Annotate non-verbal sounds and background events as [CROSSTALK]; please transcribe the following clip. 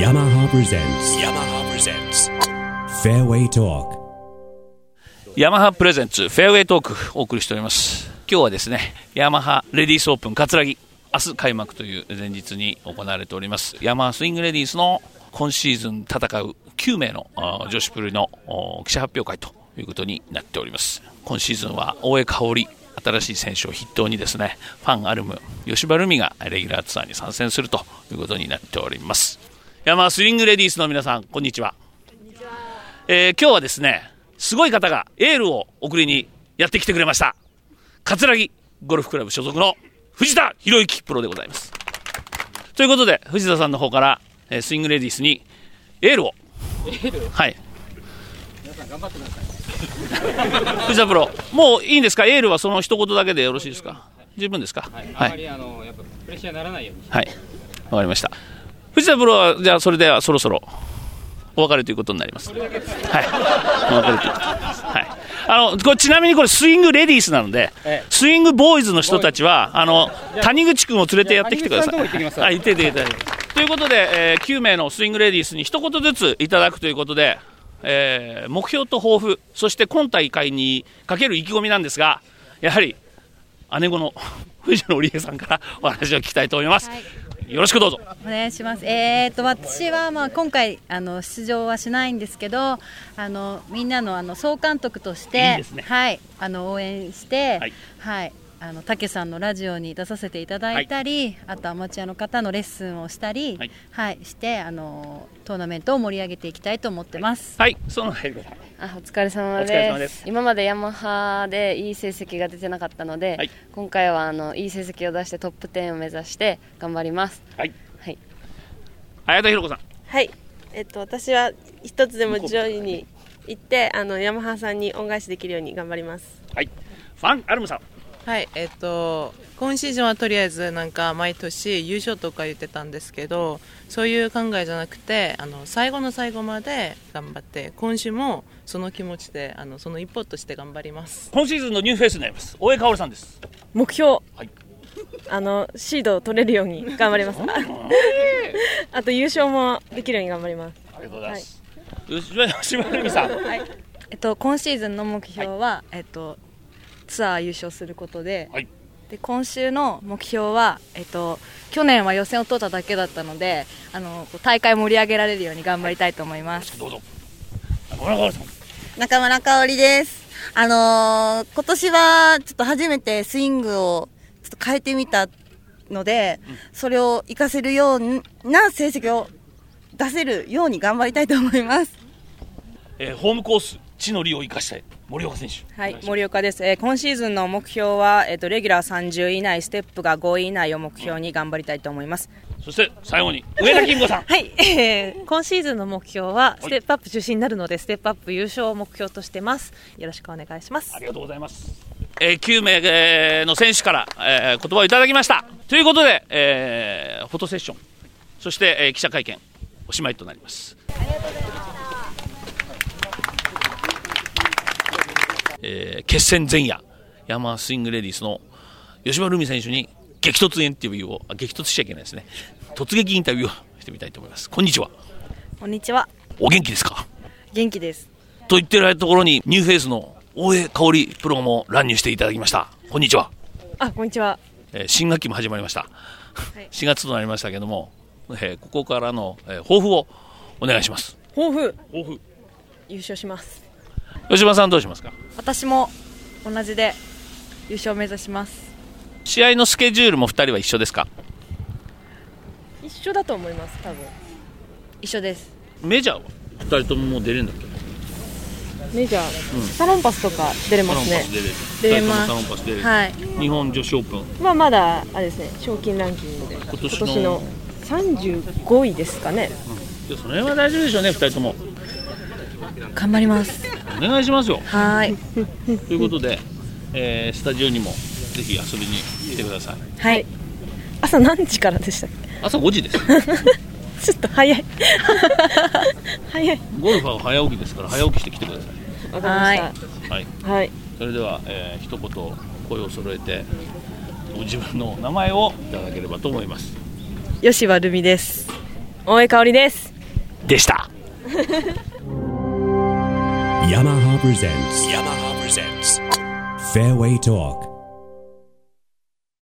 yamaha presents yamaha presents fairway talk. ヤマハ presents fairway talk お送りしております。今日はですねヤマハレディースオープン葛城明日開幕という前日に行われております。ヤマハスイングレディースの今シーズン戦う9名のあ女子プロのお記者発表会ということになっております。今シーズンは大江香織新しい選手を筆頭にですねファンアルム吉葉ルミがレギュラーツアーに参戦するということになっておりますヤマハスイングレディースの皆さんこんにちはえー今日はですね、すごい方がエールを送りにやってきてくれました。葛城ゴルフクラブ所属の藤田博之プロでございます。ということで、藤田さんの方から、えースイングレディースにエールを。はい。藤田プロ、もういいんですか？エールはその一言だけでよろしいですか？十分ですか？はい、はいあまりあのやっぱプレッシャーにならないように、はい。わかりました。藤田プロは、じゃあそれではそろそろお別れということになります。はい。お別れということ。はい。あの、これちなみにこれスイングレディースなので、ええスイングボーイズの人たちは、あの、谷口君を連れてやってきてください。はい、行っていただいて。ということで、えー9名のスイングレディースに一言ずついただくということで、えー目標と抱負、そして今大会にかける意気込みなんですが、やはり姉子の藤野織江さんからお話を聞きたいと思います。よろしくどうぞ。お願いします。えー、と私はまあ今回あの出場はしないんですけど、あのみんなのあの総監督としていいねはいあの応援して、はいはい。あの竹さんのラジオに出させていただいたり、あとアマチュアの方のレッスンをしたり、はいはい、してあのトーナメントを盛り上げていきたいと思ってます。はい、その入り方。あお疲れ様です今までヤマハでいい成績が出てなかったので、はい今回はあのいい成績を出してトップ10を目指して頑張りますはい。はい綾田ひろ子さん。はい、えっと、私は一つでも上位に行ってあのヤマハさんに恩返しできるように頑張りますはい。ファンアルムさん。はい、えっと、今シーズンはとりあえずなんか毎年優勝とか言ってたんですけどそういう考えじゃなくてあの最後の最後まで頑張って今週もその気持ちであのその一歩として頑張ります今シーズンのニューフェイスになります。大江香織さんです。目標、はいあのシードを取れるように [LAUGHS] 頑張ります [LAUGHS] あと優勝もできるように頑張りますありがとうございます。吉葉吉葉ルミさん。えっと今シーズンの目標は、えっとツアー優勝することで、はいで今週の目標は、えっと、去年は予選を通っただけだったのであの大会盛り上げられるように頑張りたいと思います。どうぞ。中村香織さん。中村香織です。あのー今年はちょっと初めてスイングをちょっと変えてみたので、それを活かせるような成績を出せるように頑張りたいと思います。えーホームコース地の利を生かして森岡選手。はい、森岡です、えー今シーズンの目標は、えー、とレギュラー30位以内、ステップが5位以内を目標に頑張りたいと思います。そして最後に上田金子さん。はい、えー今シーズンの目標はステップアップ中心になるので、ステップアップ優勝を目標としてます。よろしくお願いしますあ。りがとうございます。えー、9名えーの選手から、えー言葉をいただきました。ということで、えーフォトセッション、そして、えー記者会見、おしまいとなります。えー決戦前夜、ヤマハスイングレディースの吉葉ルミ選手に激突インタビューを、あ激突しちゃいけないですね。突撃インタビューをしてみたいと思います。こんにちは。こんにちは。お元気ですか？元気です。と言ってるところにニューフェイスの大江香織プロも乱入していただきました。こんにちは、あこんにちは。えー新学期も始まりました、4月となりましたけども、えーここからの、えー抱負をお願いします。抱負。抱負。優勝します吉間さんどうしますか？私も同じで優勝を目指します。試合のスケジュールも2人は一緒ですか？一緒だと思います多分。一緒です。メジャーは？2人とももう出れるんだっけ？メジャー、サロンパスとか出れますね。出れる。出れます。2人ともサロンパス出れる、はい。日本女子オープン。まあまだあれですね。賞金ランキングで。今年の年の35位ですかね。いやそれは大丈夫でしょうね2人とも。頑張ります。お願いしますよ。はい。ということで、えースタジオにもぜひ遊びに来てください。はい。朝何時からでしたっ朝5時です。け [LAUGHS] ちょっと早い。[LAUGHS] 早い。ゴルファーは早起きですから早起きしてきてください。わかりましはい、たはい。それでは、えー一言声を揃えてご自分の名前をいただければと思います。吉羽るみです。大江香織です。でした。[LAUGHS] Yamaha presents. Yamaha presents. Fairway Talk.